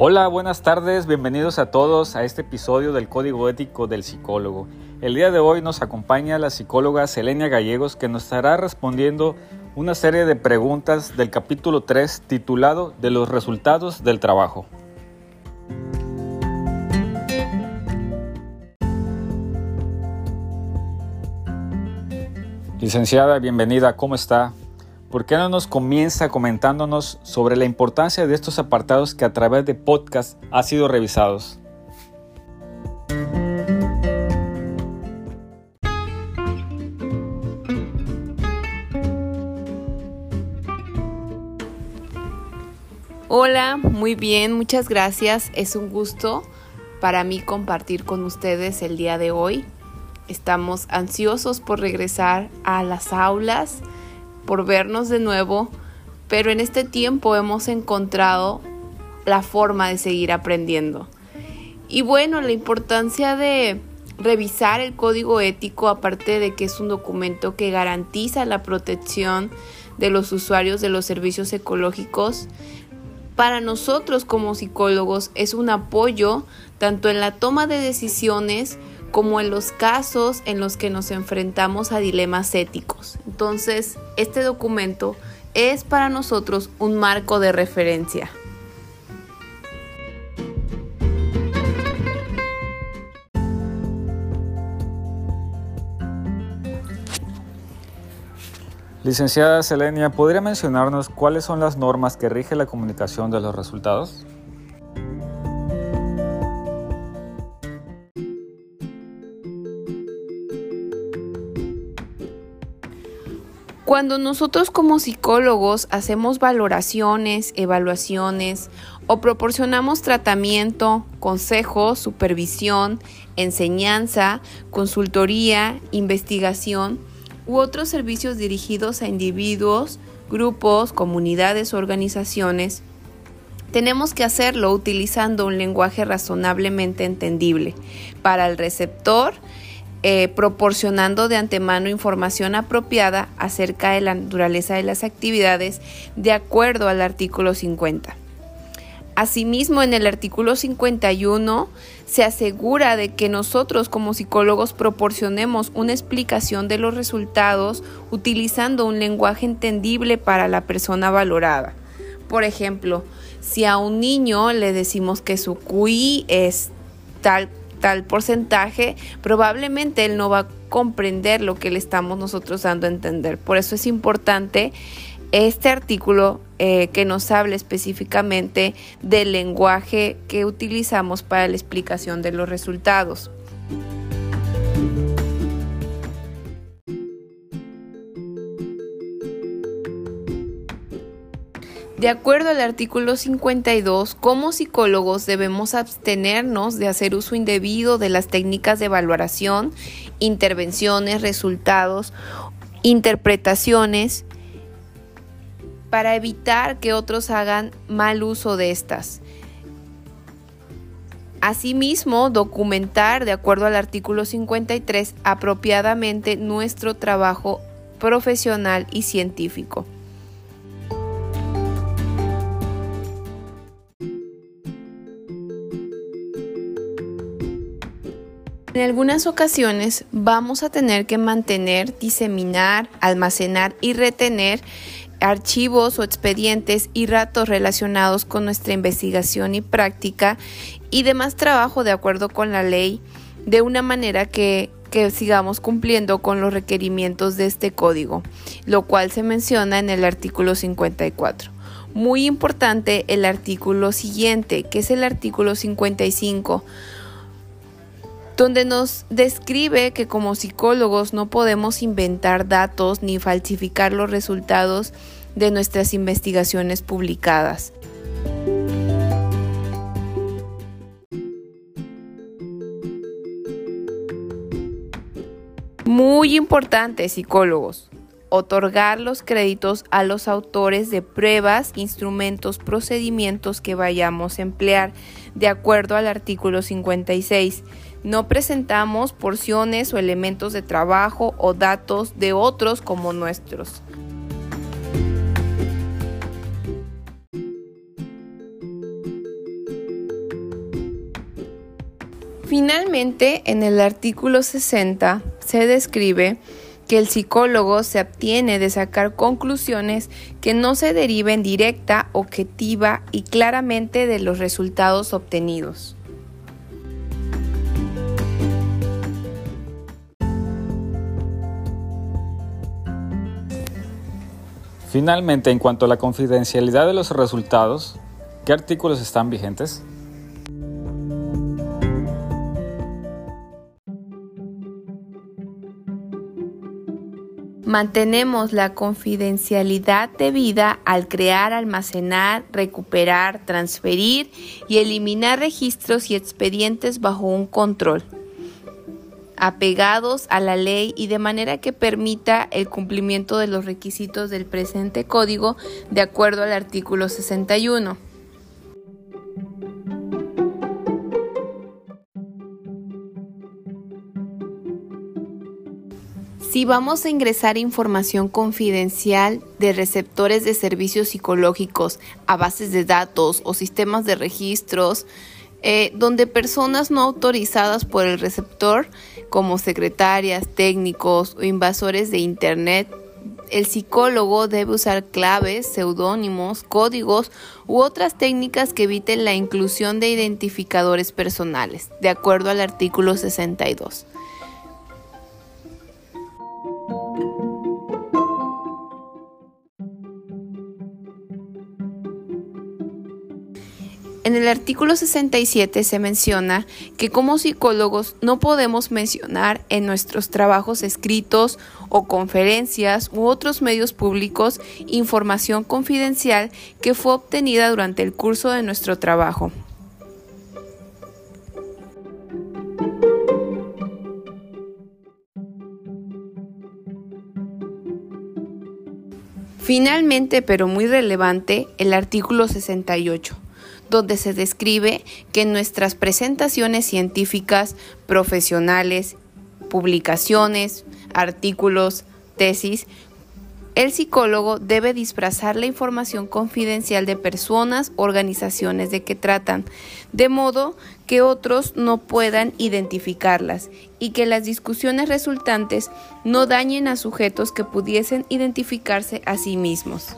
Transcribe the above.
Hola, buenas tardes, bienvenidos a todos a este episodio del Código Ético del Psicólogo. El día de hoy nos acompaña la psicóloga Selenia Gallegos que nos estará respondiendo una serie de preguntas del capítulo 3 titulado De los resultados del trabajo. Licenciada, bienvenida, ¿cómo está? ¿Por qué no nos comienza comentándonos sobre la importancia de estos apartados que a través de podcast ha sido revisados? Hola, muy bien, muchas gracias. Es un gusto para mí compartir con ustedes el día de hoy. Estamos ansiosos por regresar a las aulas por vernos de nuevo, pero en este tiempo hemos encontrado la forma de seguir aprendiendo. Y bueno, la importancia de revisar el código ético, aparte de que es un documento que garantiza la protección de los usuarios de los servicios ecológicos, para nosotros como psicólogos es un apoyo tanto en la toma de decisiones como en los casos en los que nos enfrentamos a dilemas éticos. Entonces, este documento es para nosotros un marco de referencia. Licenciada Selenia, ¿podría mencionarnos cuáles son las normas que rigen la comunicación de los resultados? Cuando nosotros como psicólogos hacemos valoraciones, evaluaciones o proporcionamos tratamiento, consejo, supervisión, enseñanza, consultoría, investigación u otros servicios dirigidos a individuos, grupos, comunidades organizaciones, tenemos que hacerlo utilizando un lenguaje razonablemente entendible para el receptor eh, proporcionando de antemano información apropiada acerca de la naturaleza de las actividades de acuerdo al artículo 50. Asimismo, en el artículo 51 se asegura de que nosotros como psicólogos proporcionemos una explicación de los resultados utilizando un lenguaje entendible para la persona valorada. Por ejemplo, si a un niño le decimos que su QI es tal tal porcentaje, probablemente él no va a comprender lo que le estamos nosotros dando a entender. Por eso es importante este artículo eh, que nos habla específicamente del lenguaje que utilizamos para la explicación de los resultados. De acuerdo al artículo 52, como psicólogos debemos abstenernos de hacer uso indebido de las técnicas de valoración, intervenciones, resultados, interpretaciones, para evitar que otros hagan mal uso de estas. Asimismo, documentar, de acuerdo al artículo 53, apropiadamente nuestro trabajo profesional y científico. En algunas ocasiones vamos a tener que mantener, diseminar, almacenar y retener archivos o expedientes y ratos relacionados con nuestra investigación y práctica y demás trabajo de acuerdo con la ley de una manera que, que sigamos cumpliendo con los requerimientos de este código, lo cual se menciona en el artículo 54. Muy importante el artículo siguiente, que es el artículo 55 donde nos describe que como psicólogos no podemos inventar datos ni falsificar los resultados de nuestras investigaciones publicadas. Muy importante, psicólogos, otorgar los créditos a los autores de pruebas, instrumentos, procedimientos que vayamos a emplear, de acuerdo al artículo 56 no presentamos porciones o elementos de trabajo o datos de otros como nuestros. Finalmente, en el artículo 60 se describe que el psicólogo se abstiene de sacar conclusiones que no se deriven directa, objetiva y claramente de los resultados obtenidos. Finalmente, en cuanto a la confidencialidad de los resultados, ¿qué artículos están vigentes? Mantenemos la confidencialidad debida al crear, almacenar, recuperar, transferir y eliminar registros y expedientes bajo un control apegados a la ley y de manera que permita el cumplimiento de los requisitos del presente código de acuerdo al artículo 61. Si vamos a ingresar información confidencial de receptores de servicios psicológicos a bases de datos o sistemas de registros, eh, donde personas no autorizadas por el receptor, como secretarias, técnicos o invasores de Internet, el psicólogo debe usar claves, seudónimos, códigos u otras técnicas que eviten la inclusión de identificadores personales, de acuerdo al artículo 62. El artículo 67 se menciona que como psicólogos no podemos mencionar en nuestros trabajos escritos o conferencias u otros medios públicos información confidencial que fue obtenida durante el curso de nuestro trabajo. Finalmente, pero muy relevante, el artículo 68 donde se describe que en nuestras presentaciones científicas, profesionales, publicaciones, artículos, tesis, el psicólogo debe disfrazar la información confidencial de personas, organizaciones de que tratan, de modo que otros no puedan identificarlas y que las discusiones resultantes no dañen a sujetos que pudiesen identificarse a sí mismos.